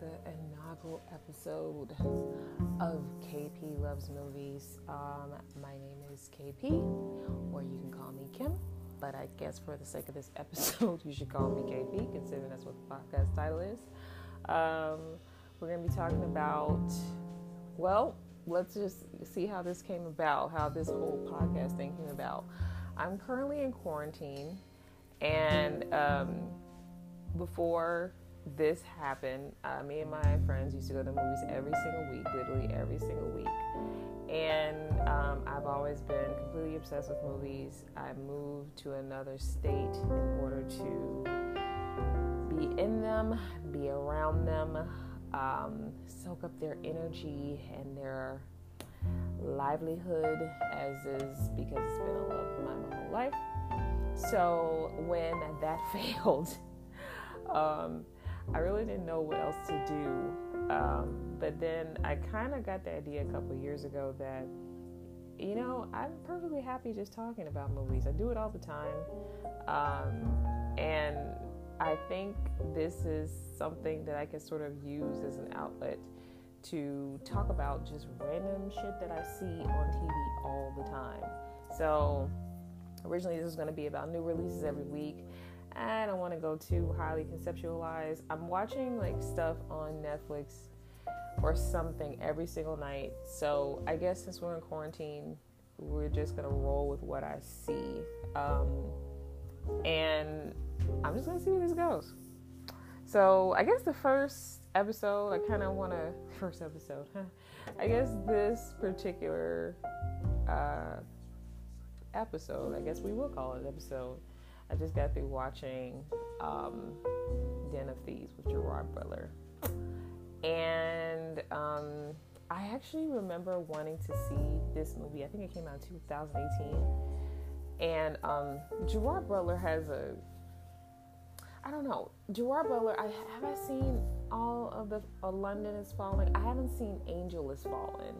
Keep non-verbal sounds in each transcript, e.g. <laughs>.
the inaugural episode of KP Loves Movies. Um, my name is KP, or you can call me Kim, but I guess for the sake of this episode, <laughs> you should call me KP, considering that's what the podcast title is. Um, we're going to be talking about, well, let's just see how this came about, how this whole podcast thing came about. I'm currently in quarantine, and um, before this happened, uh, me and my friends used to go to the movies every single week, literally every single week. And um, I've always been completely obsessed with movies. I moved to another state in order to be in them, be around them, um, soak up their energy and their livelihood, as is because it's been a love of mine my whole life. So when that <laughs> failed, um, I really didn't know what else to do. Um, but then I kind of got the idea a couple years ago that, you know, I'm perfectly happy just talking about movies. I do it all the time. Um, and I think this is something that I can sort of use as an outlet to talk about just random shit that I see on TV all the time. So, originally, this was going to be about new releases every week. I don't want to go too highly conceptualized. I'm watching like stuff on Netflix or something every single night. So I guess since we're in quarantine, we're just gonna roll with what I see. Um, and I'm just gonna see where this goes. So I guess the first episode, I kind of want to <laughs> first episode. I guess this particular uh, episode, I guess we will call it episode I just got through watching um, Den of Thieves with Gerard Butler. And um, I actually remember wanting to see this movie. I think it came out in 2018. And um, Gerard Butler has a, I don't know, Gerard Butler. I have I seen all of the uh, London is Falling. I haven't seen Angel is Fallen.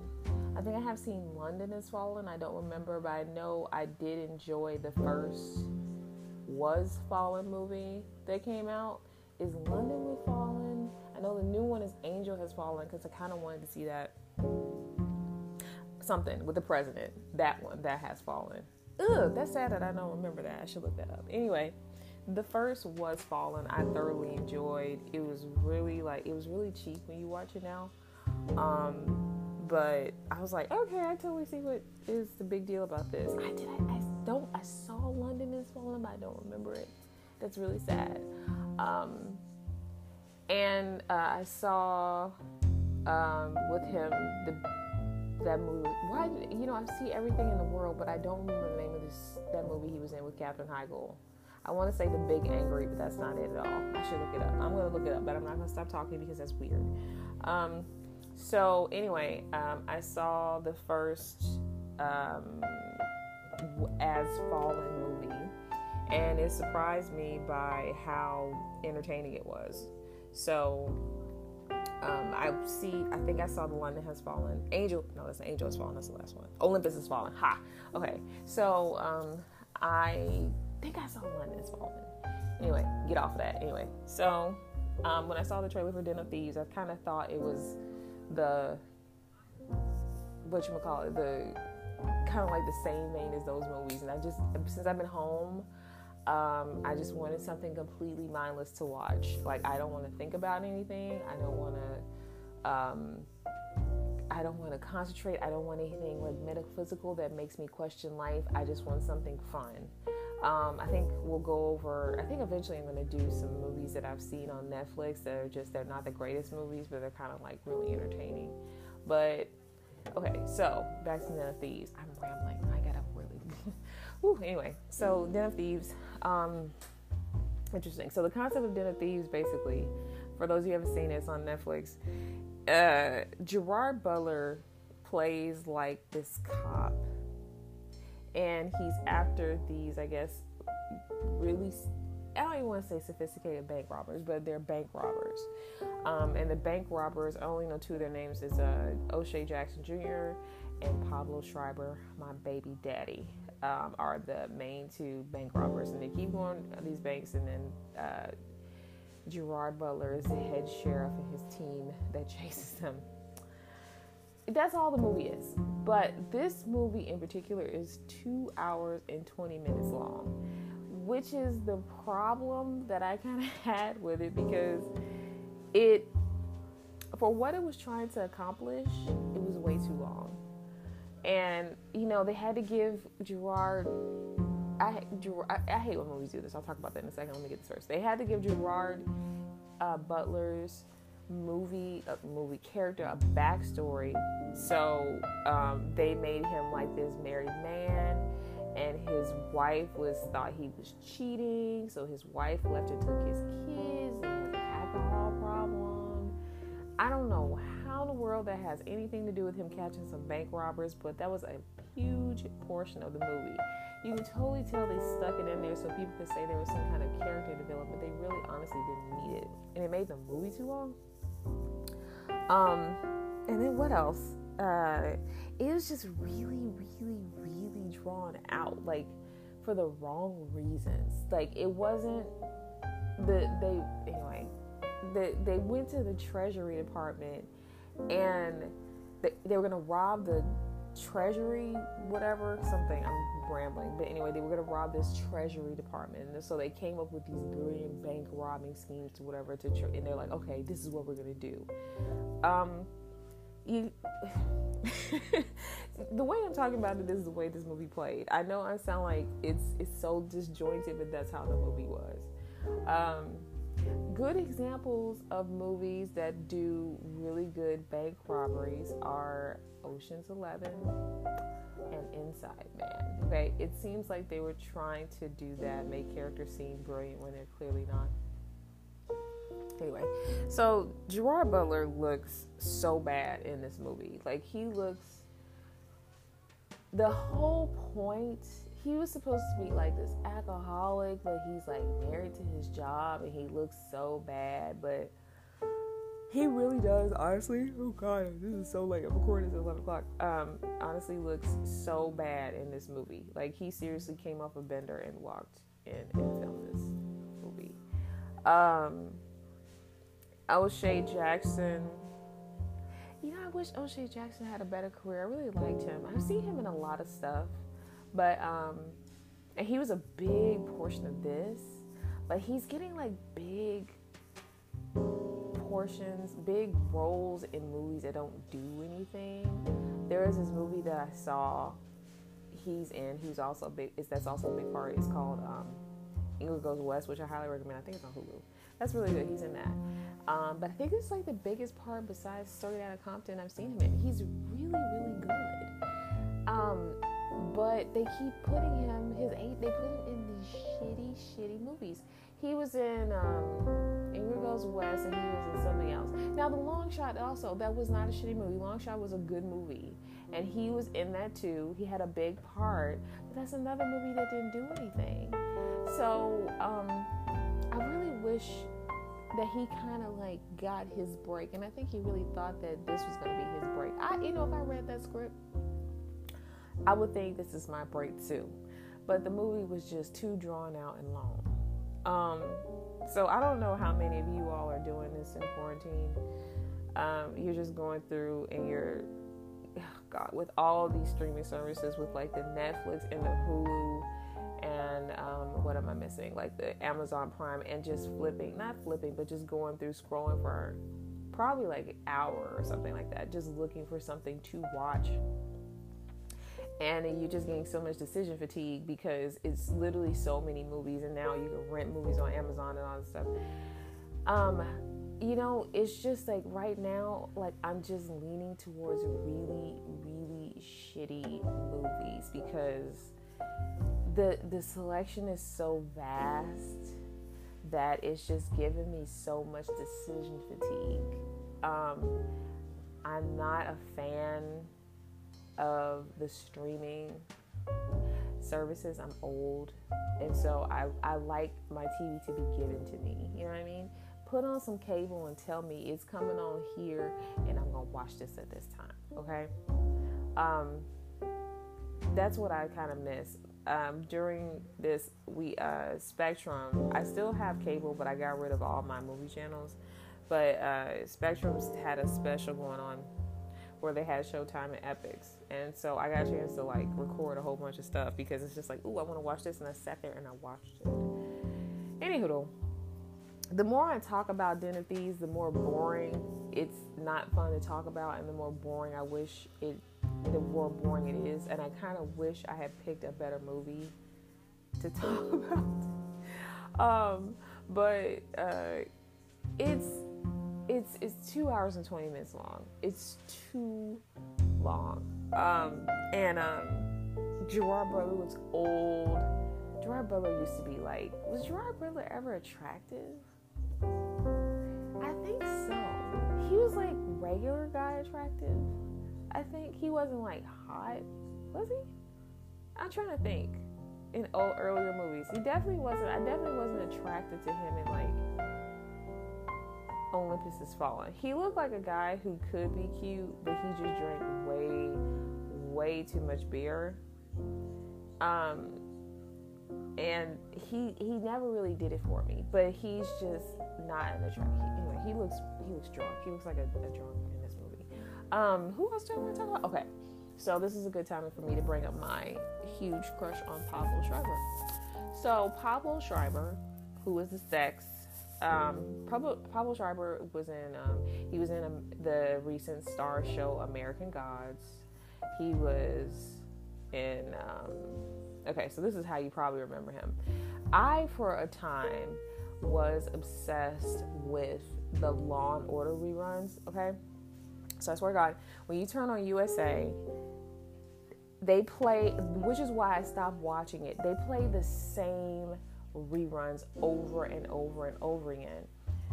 I think I have seen London is Fallen. I don't remember, but I know I did enjoy the first was Fallen movie that came out. Is London with Fallen? I know the new one is Angel Has Fallen because I kind of wanted to see that something with the president. That one that has fallen. Ugh, that's sad that I don't remember that. I should look that up. Anyway, the first was Fallen. I thoroughly enjoyed. It was really like it was really cheap when you watch it now. Um, but I was like, okay, I totally see what is the big deal about this. I did. I, I don't. I saw London is falling, but I don't remember it. That's really sad. Um, and uh, I saw um, with him the that movie. Why? You know, I see everything in the world, but I don't remember the name of this that movie he was in with Katherine Heigl. I want to say The Big Angry, but that's not it at all. I should look it up. I'm to look it up, but I'm not to stop talking because that's weird. Um, so anyway, um, I saw the first um, as Fallen movie, and it surprised me by how entertaining it was. So um, I see. I think I saw the London has fallen. Angel. No, that's Angel has fallen. That's the last one. Olympus has fallen. Ha. Okay. So um, I think I saw London has fallen. Anyway, get off of that. Anyway, so um, when I saw the trailer for Den of Thieves, I kind of thought it was the what you call it the kind of like the same vein as those movies. And i just since i've been home um, i just wanted something completely mindless to watch. Like i don't want to think about anything. I don't want to um, i don't want to concentrate. I don't want anything like metaphysical that makes me question life. I just want something fun um, I think we'll go over. I think eventually I'm going to do some movies that I've seen on Netflix that are just they're not the greatest movies, but they're kind of like really entertaining. But okay, so back to Den of Thieves. I'm rambling. I got up really. <laughs> Whew, anyway, so Den of Thieves. Um, interesting. So the concept of Den of Thieves, basically, for those who haven't seen it, it's on Netflix. Uh, Gerard Butler plays like this cop and he's after these, I guess, really. I don't even want to say sophisticated bank robbers, but they're bank robbers. Um, and the bank robbers, I only know two of their names is uh, O'Shea Jackson Jr. and Pablo Schreiber, my baby daddy, um, are the main two bank robbers. And they keep going these banks, and then uh, Gerard Butler is the head sheriff and his team that <laughs> chases him. That's all the movie is. But this movie in particular is two hours and 20 minutes long, which is the problem that I kind of <laughs> had with it because it, for what it was trying to accomplish, it was way too long. And, you know, they had to give Gerard I, I, hate when movies do this. I'll talk about that in a second. Let me get this first. They had to give Gerard uh, Butler's movie a movie character a backstory. So um, they made him like this married man, and his wife was thought he was cheating. So his wife left and took his kids, and an alcohol problem. I don't know how in the world that has anything to do with him catching some bank robbers, but that was a huge portion of the movie you can totally tell they stuck it in there so people could say there was some kind of character development. They really honestly didn't need it. And it made the movie too long. Um, and then what else? Uh, it was just really, really, really drawn out, like for the wrong reasons. Like it wasn't the they anyway. The, they went to the Treasury Department and they, they were gonna rob the Treasury, whatever, something. I'm rambling. But anyway, they were going to rob this treasury department. And so they came up with these brilliant bank robbing schemes to whatever to tr- and they're like, "Okay, this is what we're going to do." Um you <laughs> the way I'm talking about it is the way this movie played. I know I sound like it's it's so disjointed, but that's how the movie was. Um, good examples of movies that do really good bank robberies are Ocean's Eleven, and Inside Man. Okay, it seems like they were trying to do that, make characters seem brilliant when they're clearly not. Anyway, so Gerard Butler looks so bad in this movie. Like he looks. The whole point, he was supposed to be like this alcoholic, but he's like married to his job, and he looks so bad, but he really does, honestly. Oh god, this is so late. I'm recording at 11 o'clock. Um, honestly, looks so bad in this movie. Like he seriously came off a bender and walked in and filmed this movie. Um, O'Shea Jackson. You know, I wish O'Shea Jackson had a better career. I really liked him. I've seen him in a lot of stuff, but um, and he was a big portion of this. But he's getting like big portions, big roles in movies that don't do anything. There is this movie that I saw he's in, who's also big. Is that's also a big part. It's called um, Ingrid Goes West, which I highly recommend. I think it's on Hulu. That's really good. He's in that. Um, but I think it's like the biggest part besides Straight Outta Compton I've seen him in. He's really, really good. Um, but they keep putting him his eight. They put him in these shitty, shitty movies. He was in um, Ingrid Goes West, and he was in something else. Now, The Long Shot also that was not a shitty movie. Long Shot was a good movie, and he was in that too. He had a big part, but that's another movie that didn't do anything. So um, I really wish that he kind of like got his break, and I think he really thought that this was going to be his break. I, you know, if I read that script, I would think this is my break too. But the movie was just too drawn out and long. Um, so I don't know how many of you all are doing this in quarantine. Um, you're just going through and you're, God, with all these streaming services, with like the Netflix and the Hulu, and um, what am I missing? Like the Amazon Prime, and just flipping, not flipping, but just going through scrolling for probably like an hour or something like that, just looking for something to watch and you're just getting so much decision fatigue because it's literally so many movies and now you can rent movies on amazon and all this stuff. Um you know it's just like right now like i'm just leaning towards really really shitty movies because the the selection is so vast that it's just giving me so much decision fatigue. Um i'm not a fan of the streaming services. I'm old, and so I, I like my TV to be given to me. You know what I mean? Put on some cable and tell me it's coming on here, and I'm gonna watch this at this time. Okay? Um, that's what I kind of miss. um, during this we uh, Spectrum, I still have cable, but I got rid of all my movie channels. But uh, Spectrum's had a special going on where they had Showtime and Epix. and so I got a chance to like record a whole bunch of stuff because it's just like, ooh, I want to watch this, and I sat there and I watched it. Anywho, the more I talk about Den of Thieves, the more boring it's not fun to talk about, and the more boring I wish it, the more boring it is, and I kind of wish I had picked a better movie to <laughs> talk about. um, but uh, it's it's it's two hours and twenty minutes long. It's too long. Um, and um, Gerard Butler was old. Gerard Butler used to be like, was Gerard Butler ever attractive? I think so. He was like regular guy attractive. I think he wasn't like hot, was he? I'm trying to think. In old earlier movies, he definitely wasn't. I definitely wasn't attracted to him in like Olympus Has Fallen. He looked like a guy who could be cute, but he just drank way, way too much beer. Um, and he he never really did it for me. But he's just not an attractive. Anyway, he looks he looks drunk. He looks like a, a drunk in this movie. Um, who else do I want to talk about? Okay, so this is a good time for me to bring up my huge crush on Pablo Schreiber. So Pablo Schreiber, who is the sex um, Pablo, Pablo Schreiber was in um, he was in um, the recent Starz show American Gods. He was in um, okay, so this is how you probably remember him. I for a time was obsessed with the Law and Order reruns. Okay, so I swear to God, when you turn on USA, they play, which is why I stopped watching it. They play the same reruns over and over and over again.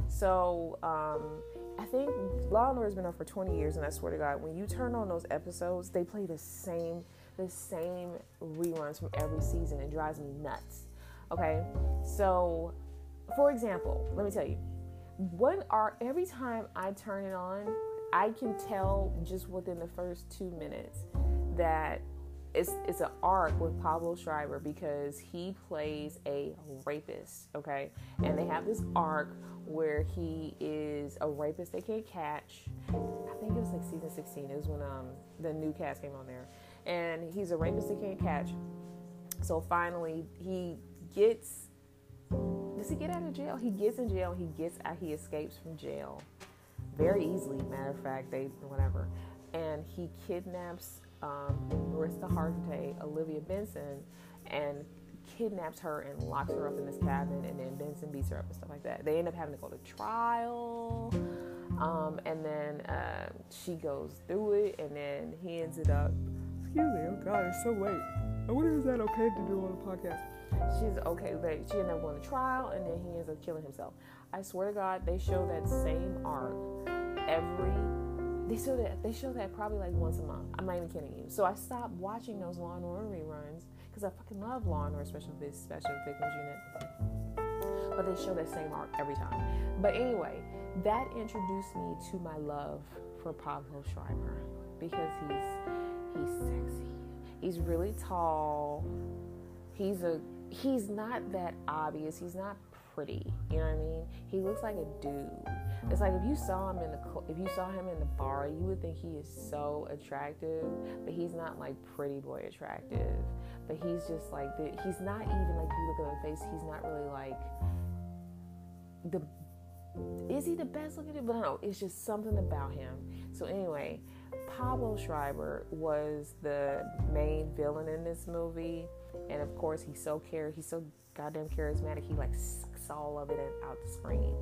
So um, I think Law and Order has been on for 20 years, and I swear to God, when you turn on those episodes, they play the same the same reruns from every season. It drives me nuts. Okay, so for example, let me tell you, when are every time I turn it on, I can tell just within the first two minutes that it's it's an arc with Pablo Schreiber because he plays a rapist, okay? And they have this arc where he is a rapist they can't catch. I think it was like season 16. It was when um the new cast came on there. And he's a rapist they can't catch. So finally he gets does he get out of jail? He gets in jail, he gets out he escapes from jail very easily, matter of fact, they whatever. And he kidnaps um, Mariska Hargitay, Olivia Benson, and kidnaps her and locks her up in this cabin, and then Benson beats her up and stuff like that. They end up having to go to trial, um, and then uh, she goes through it, and then he ends it up. Excuse me, oh God, it's so late. I wonder is that okay to do on a podcast? She's okay, but she ended up going to trial, and then he ends up killing himself. I swear to God, they show that same arc every they show that they show that probably like once a month. I'm not even kidding you. So I stopped watching those Law and Order reruns because I fucking love Law and Order Special Special Victims Unit. But they show that same arc every time. But anyway, that introduced me to my love for Pablo Schreiber because he's he's sexy. He's really tall. He's a he's not that obvious. He's not pretty. You know what I mean? He looks like a dude. It's like if you saw him in the if you saw him in the bar, you would think he is so attractive, but he's not like pretty boy attractive. But he's just like he's not even like you look at the face. He's not really like the is he the best looking? But no, it's just something about him. So anyway, Pablo Schreiber was the main villain in this movie, and of course he's so care he's so goddamn charismatic. He like sucks all of it out the screen.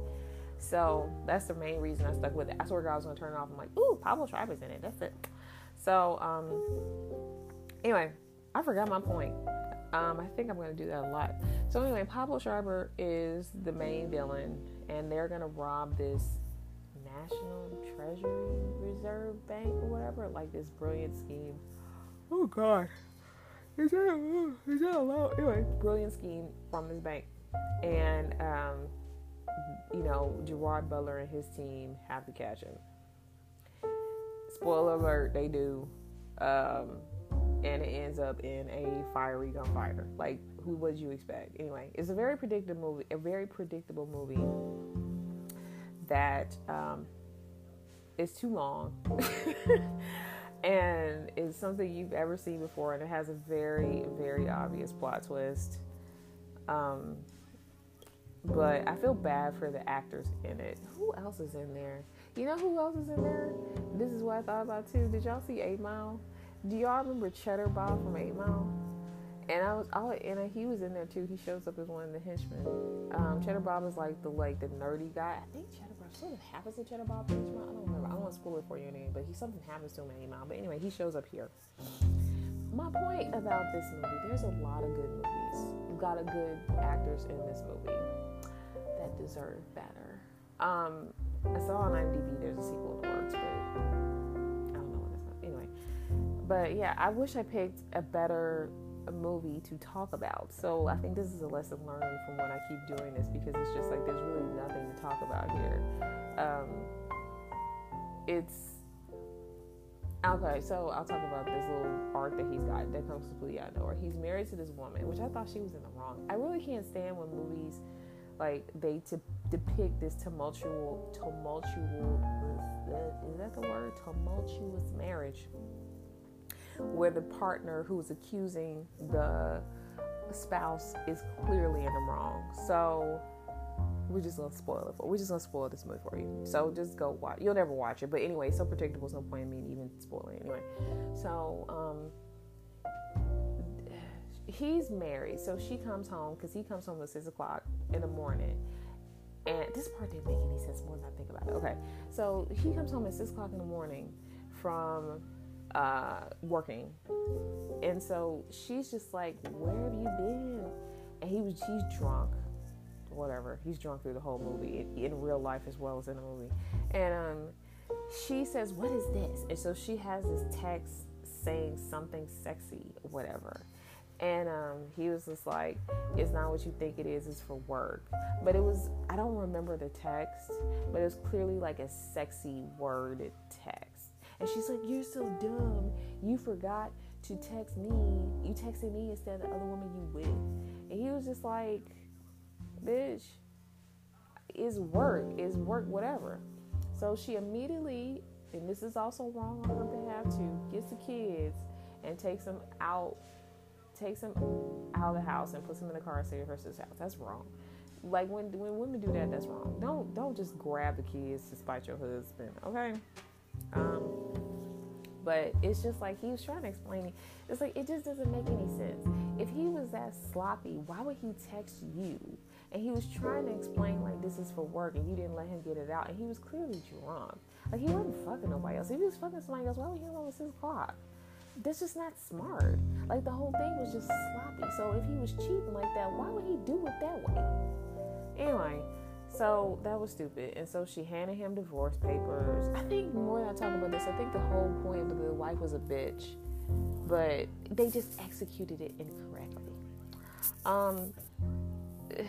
So that's the main reason I stuck with it. I swear I was gonna turn it off. I'm like, ooh, Pablo Schreiber's in it. That's it. So um, anyway, I forgot my point. Um, I think I'm gonna do that a lot. So anyway, Pablo Schreiber is the main villain, and they're gonna rob this National Treasury Reserve Bank or whatever, like this brilliant scheme. Oh God, is that is that allowed? Anyway, brilliant scheme from this bank, and um, you know, Gerard Butler and his team have to catch him. Spoiler alert, they do. Um, and it ends up in a fiery gunfighter. Like, who would you expect? Anyway, it's a very predictable movie. A very predictable movie that um, is too long. <laughs> and it's something you've ever seen before, and it has a very, very obvious plot twist. Um, but I feel bad for the actors in it. Who else is in there? You know who else is in there? This is what I thought about too. Did y'all see Eight Mile? Do y'all remember Cheddar Bob from Eight Mile? And I was, all, and he was in there too. He shows up as one of the henchmen. Um, Cheddar Bob is like the like the nerdy guy. I think Cheddar Of happens to Cheddar Bob. I don't remember. I don't want to spoil it for you, anything, but he something happens to him in. But anyway, he shows up here. My point about this movie, there's a lot of good movies. You've got a good actors in this movie that deserve better. Um, I saw on IMDb there's a sequel that works, but I don't know what it's about. Anyway, but yeah, I wish I picked a better movie to talk about. So I think this is a lesson learned from when I keep doing this because it's just like there's really nothing to talk about here. Um, it's okay. So I'll talk about this little arc that he's got that comes completely out of nowhere. He's married to this woman, which I thought she was in the wrong. I really can't stand when movies like they depict this tumultuous, tumultuous. Is that the word? Tumultuous marriage where the partner who's accusing the spouse is clearly in the wrong. So we're just gonna spoil it for. We're just gonna spoil this movie for you. So just go watch. You'll never watch it, but anyway, so predictable. There's no point in me even spoiling anyway. So um, he's married. So she comes home because he comes home at six o'clock in the morning. And this part didn't make any sense more than I think about it. Okay, so he comes home at six o'clock in the morning from uh, working. And so she's just like, Where have you been? And he was he's drunk. Whatever. He's drunk through the whole movie in, in real life as well as in the movie. And um, she says, What is this? And so she has this text saying something sexy, whatever. And um, he was just like, It's not what you think it is, it's for work. But it was, I don't remember the text, but it was clearly like a sexy word text. And she's like, You're so dumb. You forgot to text me. You texted me instead of the other woman you with. And he was just like, Bitch, it's work, It's work, whatever. So she immediately, and this is also wrong on her behalf too, gets the kids and takes them out, takes them out of the house and puts them in the car and takes her sister's house. That's wrong. Like when when women do that, that's wrong. Don't don't just grab the kids to spite your husband. Okay. But it's just like he was trying to explain it. It's like it just doesn't make any sense. If he was that sloppy, why would he text you? And he was trying to explain like this is for work, and you didn't let him get it out, and he was clearly drunk. Like he wasn't fucking nobody else. If he was fucking somebody else, why would he home at six o'clock? That's just not smart. Like the whole thing was just sloppy. So if he was cheating like that, why would he do it that way? Anyway, so that was stupid. And so she handed him divorce papers. I think more than I talk about this, I think the whole point of the wife was a bitch. But they just executed it incorrectly. Um <sighs>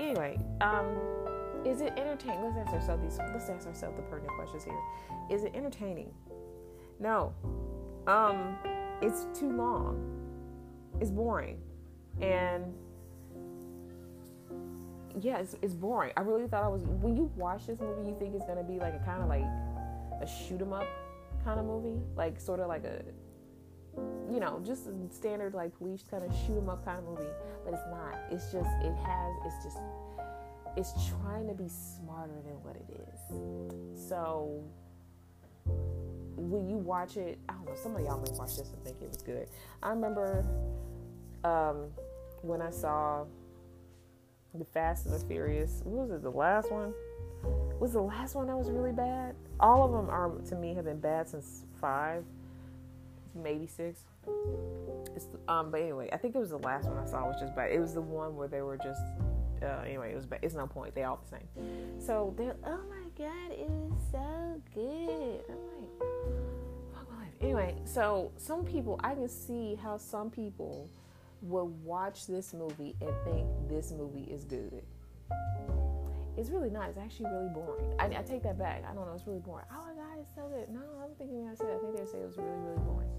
anyway, um is it entertaining? Let's ask ourselves these let's ask ourselves the pertinent questions here. Is it entertaining? No. Um it's too long. It's boring. And yeah, it's, it's boring. I really thought I was. When you watch this movie, you think it's gonna be like a kind of like a shoot 'em up kind of movie, like sort of like a, you know, just a standard like police kind of shoot 'em up kind of movie. But it's not. It's just it has. It's just it's trying to be smarter than what it is. So when you watch it, I don't know. Some of y'all may watch this and think it was good. I remember um, when I saw the Fast and the Furious. What was it? The last one was the last one that was really bad. All of them are to me have been bad since five, maybe six. It's, um, but anyway, I think it was the last one I saw was just bad. It was the one where they were just uh, anyway. It was bad. It's no point. They all the same. So they're oh my god, it was so good. I'm like, fuck my life. Anyway, so some people I can see how some people will watch this movie and think this movie is good. It's really not. It's actually really boring. I, I take that back. I don't know. It's really boring. Oh my god, it's so good. No, I don't think you're gonna say. I think they're say it was really, really boring.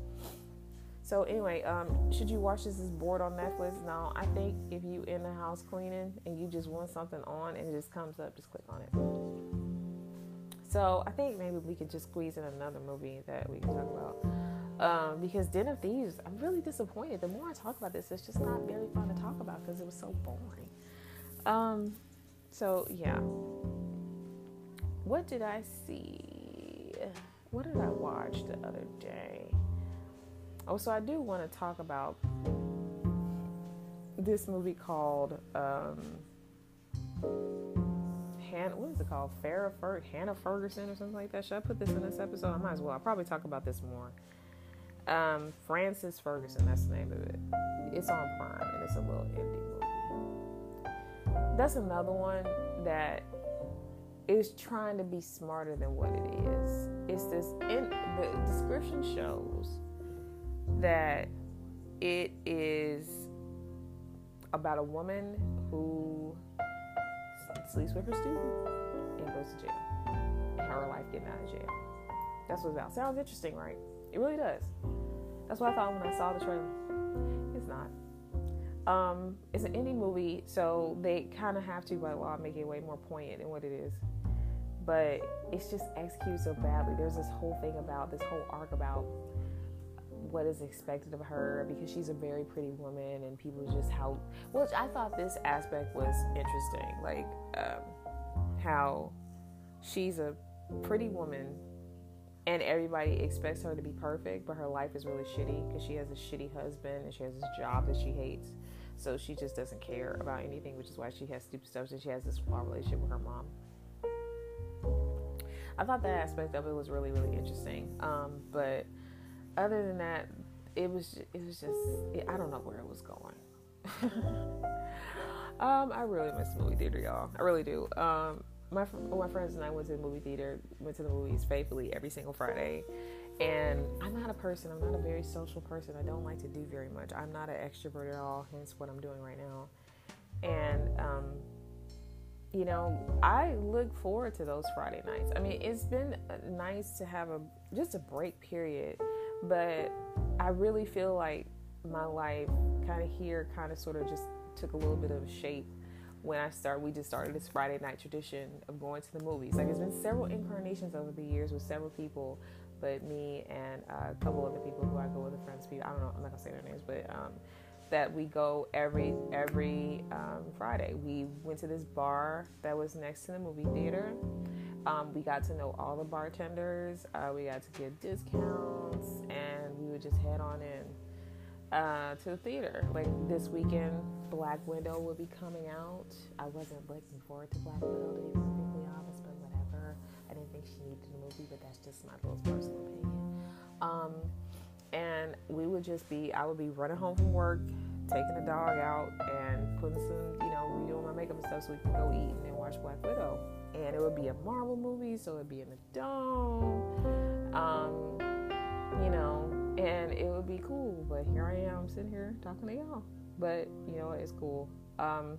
So anyway, um, should you watch this? Is bored on Netflix? No, I think if you in the house cleaning and you just want something on and it just comes up, just click on it. So I think maybe we could just squeeze in another movie that we can talk about. Um, because Den of Thieves, I'm really disappointed. The more I talk about this, it's just not very fun to talk about because it was so boring. Um, so yeah. What did I see? What did I watch the other day? Oh, so I do want to talk about this movie called um. What is it called? Farrah Fer- Hannah Ferguson or something like that. Should I put this in this episode? I might as well. I'll probably talk about this more. Um, Frances Ferguson. That's the name of it. It's on Prime and it's a little indie movie. That's another one that is trying to be smarter than what it is. It's this. In, the description shows that it is about a woman who sleeps with her student and goes to jail and her life getting out of jail. That's what it's about. Sounds interesting, right? It really does. That's what I thought when I saw the trailer. It's not. Um, it's an indie movie, so they kind of have to, like, well, make it way more poignant than what it is. But it's just executed so badly. There's this whole thing about this whole arc about what is expected of her because she's a very pretty woman and people just how which I thought this aspect was interesting like um, how she's a pretty woman and everybody expects her to be perfect but her life is really shitty because she has a shitty husband and she has this job that she hates so she just doesn't care about anything which is why she has stupid stuff and she has this flawed relationship with her mom I thought that aspect of it was really really interesting um, but other than that, it was it was just it, I don't know where it was going. <laughs> um, I really miss movie theater, y'all. I really do. Um, my my friends and I went to the movie theater, went to the movies faithfully every single Friday. And I'm not a person. I'm not a very social person. I don't like to do very much. I'm not an extrovert at all. Hence what I'm doing right now. And um, you know, I look forward to those Friday nights. I mean, it's been nice to have a just a break period but I really feel like my life kind of here kind of sort of just took a little bit of shape when I started. We just started this Friday night tradition of going to the movies. Like, it's been several incarnations over the years with several people, but me and a couple other people who I go with, a friends, people. I don't know. I'm not gonna say their names, but um, that we go every every um, Friday. We went to this bar that was next to the movie theater. Um, we got to know all the bartenders. Uh, we got to get discounts, and we would just head on in uh, to the theater. Like this weekend, Black Widow will be coming out. I wasn't looking forward to Black Widow to be perfectly honest, but whatever. I didn't think she needed a movie, but that's just my personal opinion. Um, and we would just be, I would be running home from work, taking the dog out, and putting some, you know, redoing my makeup and stuff so we can go eat and then watch Black Widow and it would be a Marvel movie, so it'd be in the dome, um, you know, and it would be cool. But here I am sitting here talking to y'all. But you know, it's cool. Um,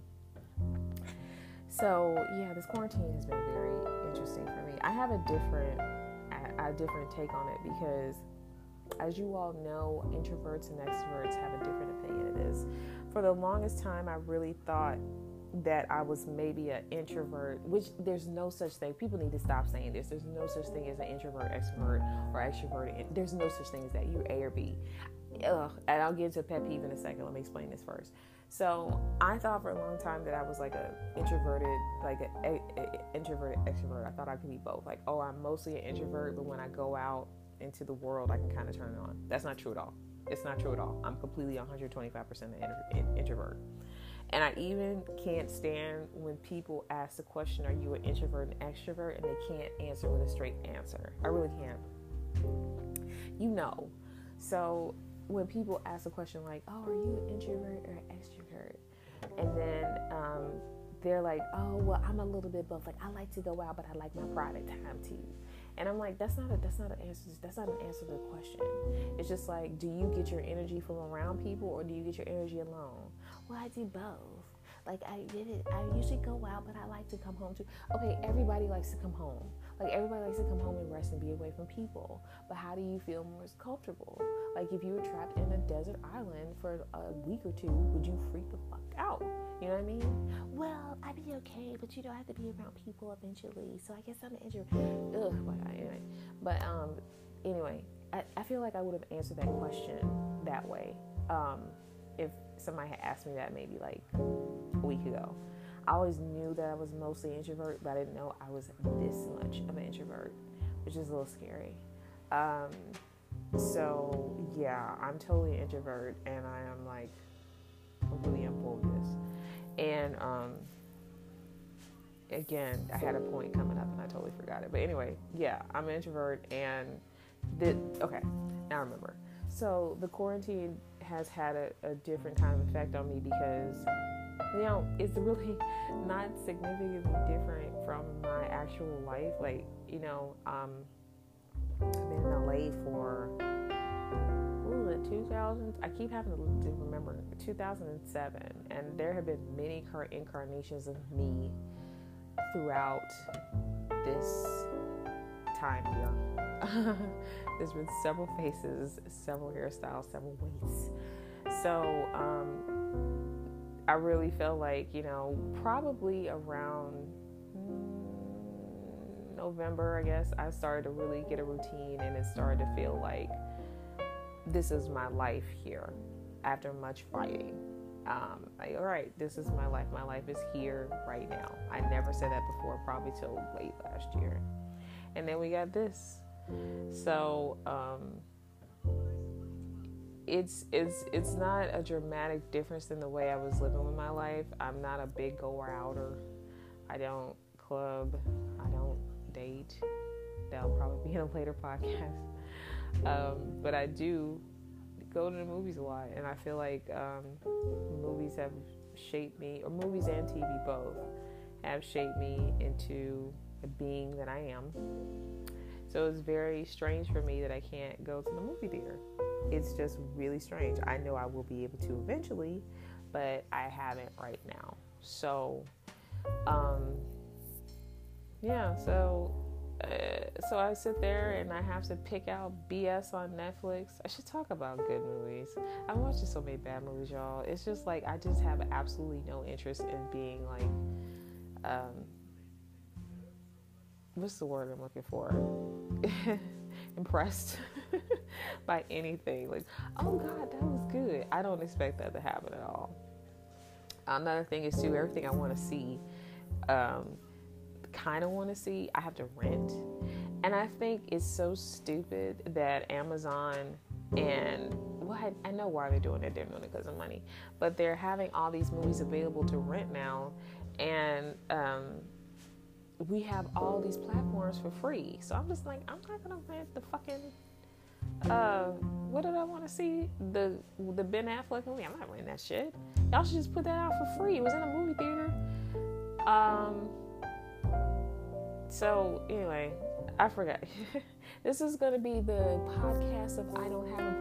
so yeah, this quarantine has been very interesting for me. I have a different, a, different take on it because, as you all know, introverts and extroverts have a different opinion of this. For the longest time, I really thought that I was maybe an introvert, which there's no such thing. People need to stop saying this. There's no such thing as an introvert, extrovert, or extrovert. There's no such thing as that. You're A or B. Ugh. And I'll get into pet peeve in a second. Let me explain this first. So I thought for a long time that I was like a introverted, like an introverted extrovert. I thought I could be both. Like, oh, I'm mostly an introvert, but when I go out into the world, I can kind of turn it on. That's not true at all. It's not true at all. I'm completely 125% an introvert. And I even can't stand when people ask the question, Are you an introvert and extrovert? and they can't answer with a straight answer. I really can't. You know. So when people ask a question like, Oh, are you an introvert or an extrovert? And then um, they're like, Oh, well, I'm a little bit both. Like, I like to go out, but I like my private time too. And I'm like, that's not a that's not an answer. That's not an answer to the question. It's just like, do you get your energy from around people or do you get your energy alone? Well, I do both. Like I did it. I usually go out, but I like to come home too. Okay, everybody likes to come home. Like everybody likes to come home and rest and be away from people. But how do you feel most comfortable? Like if you were trapped in a desert island for a week or two, would you freak the fuck out? You know what I mean? Well, I'd be okay, but you know I have to be around people eventually. So I guess I'm an introvert. Ugh, anyway. But um, anyway, I, I feel like I would have answered that question that way um, if somebody had asked me that maybe like a week ago. I always knew that I was mostly introvert, but I didn't know I was this much of an introvert, which is a little scary. Um, so yeah, I'm totally introvert, and I am like really on with this. And um, again, I had a point coming up, and I totally forgot it. But anyway, yeah, I'm an introvert, and the okay, now I remember. So the quarantine has had a, a different kind of effect on me because you know it's really <laughs> not significantly different from my actual life. Like you know, um, I've been in LA for ooh, the 2000s. I keep having to remember 2007, and there have been many current incarnations of me throughout this time here. <laughs> There's been several faces, several hairstyles, several weights. So um, I really feel like, you know, probably around November, I guess, I started to really get a routine and it started to feel like this is my life here after much fighting. Um, all right, this is my life. My life is here right now. I never said that before, probably till late last year. And then we got this. So um, it's it's it's not a dramatic difference in the way I was living with my life. I'm not a big goer outer. I don't club. I don't date. That'll probably be in a later <laughs> podcast. Um, but I do go to the movies a lot, and I feel like um, movies have shaped me, or movies and TV both, have shaped me into the being that I am. So it's very strange for me that I can't go to the movie theater. It's just really strange. I know I will be able to eventually, but I haven't right now. So, um, yeah, so uh, so I sit there and I have to pick out BS on Netflix. I should talk about good movies. I'm watching so many bad movies, y'all. It's just like I just have absolutely no interest in being like, um, what's the word I'm looking for? <laughs> Impressed <laughs> by anything. Like, oh God, that was good. I don't expect that to happen at all. Another thing is too, everything I want to see. Um, kind of want to see, I have to rent. And I think it's so stupid that Amazon and well, I, I know why they're doing it. They're doing it because of money, but they're having all these movies available to rent now, and um, we have all these platforms for free. So I'm just like, I'm not gonna rent the fucking. Uh, what did I want to see? The the Ben Affleck movie. I'm not renting that shit. Y'all should just put that out for free. It was in a movie theater. Um, so anyway, I forgot. <laughs> this is gonna be the podcast of I don't have a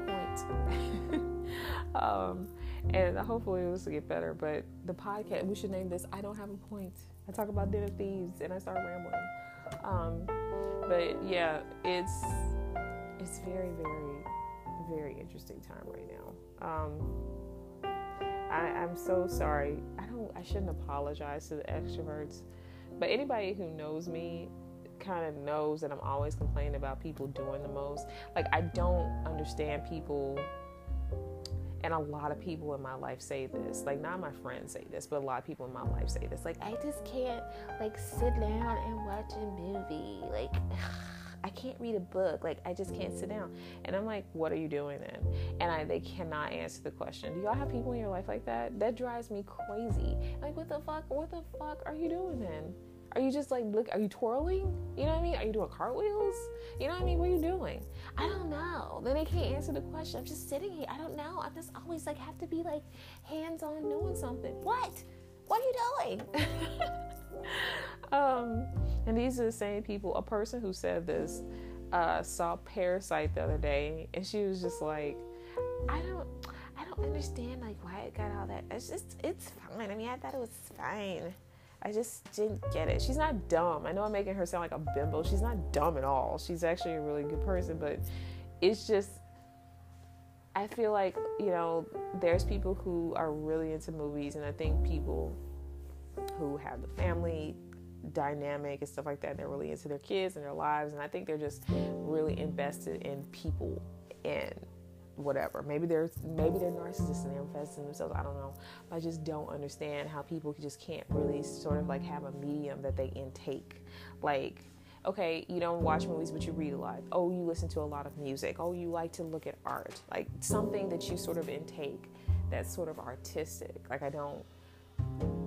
point. <laughs> um, and hopefully this will get better. But the podcast we should name this I don't have a point. I talk about Den of Thieves and I start rambling. Um, but yeah, it's it's very very very interesting time right now. Um, I, I'm so sorry. I don't. I shouldn't apologize to the extroverts but anybody who knows me kind of knows that I'm always complaining about people doing the most. Like, I don't understand people, and a lot of people in my life say this. Like, not my friends say this, but a lot of people in my life say this. Like, I just can't, like, sit down and watch a movie. Like, <sighs> I can't read a book. Like I just can't sit down. And I'm like, what are you doing then? And I, they cannot answer the question. Do y'all have people in your life like that? That drives me crazy. Like, what the fuck? What the fuck are you doing then? Are you just like look? Are you twirling? You know what I mean? Are you doing cartwheels? You know what I mean? What are you doing? I don't know. Then they can't answer the question. I'm just sitting here. I don't know. I just always like have to be like hands on doing something. What? What are you doing? <laughs> um, and these are the same people. A person who said this uh, saw Parasite the other day, and she was just like, I don't. I don't understand like why it got all that. It's just it's fine. I mean, I thought it was fine. I just didn't get it. She's not dumb. I know I'm making her sound like a bimbo. She's not dumb at all. She's actually a really good person, but it's just I feel like, you know, there's people who are really into movies and I think people who have the family dynamic and stuff like that, they're really into their kids and their lives and I think they're just really invested in people and whatever. Maybe they're maybe they're narcissists and they're invested in themselves. I don't know. I just don't understand how people just can't really sort of like have a medium that they intake. Like, okay, you don't watch movies but you read a lot. Oh, you listen to a lot of music. Oh, you like to look at art. Like something that you sort of intake that's sort of artistic. Like I don't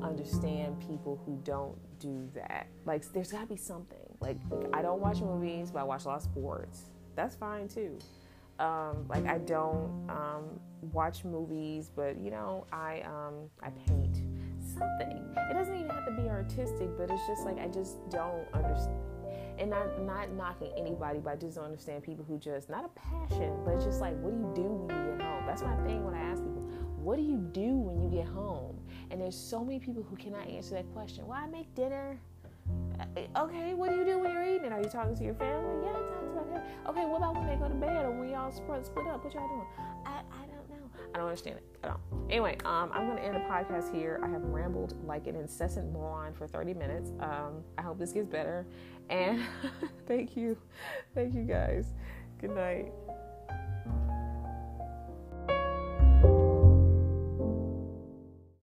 understand people who don't do that. Like there's got to be something. Like I don't watch movies, but I watch a lot of sports. That's fine too. Um, like I don't um, watch movies, but you know, I um, I paint something. It doesn't even have to be artistic, but it's just like I just don't understand. And I'm not knocking anybody, but I just don't understand people who just not a passion, but just like, what do you do when you get home? That's my thing when I ask people, what do you do when you get home? And there's so many people who cannot answer that question. Well, I make dinner. Uh, okay, what do you do when you're eating? Are you talking to your family? Yeah, Okay, what about when they go to bed or when y'all split, split up? What y'all doing? I, I don't know. I don't understand it at all. Anyway, um, I'm going to end the podcast here. I have rambled like an incessant moron for 30 minutes. Um, I hope this gets better. And <laughs> thank you. Thank you guys. Good night.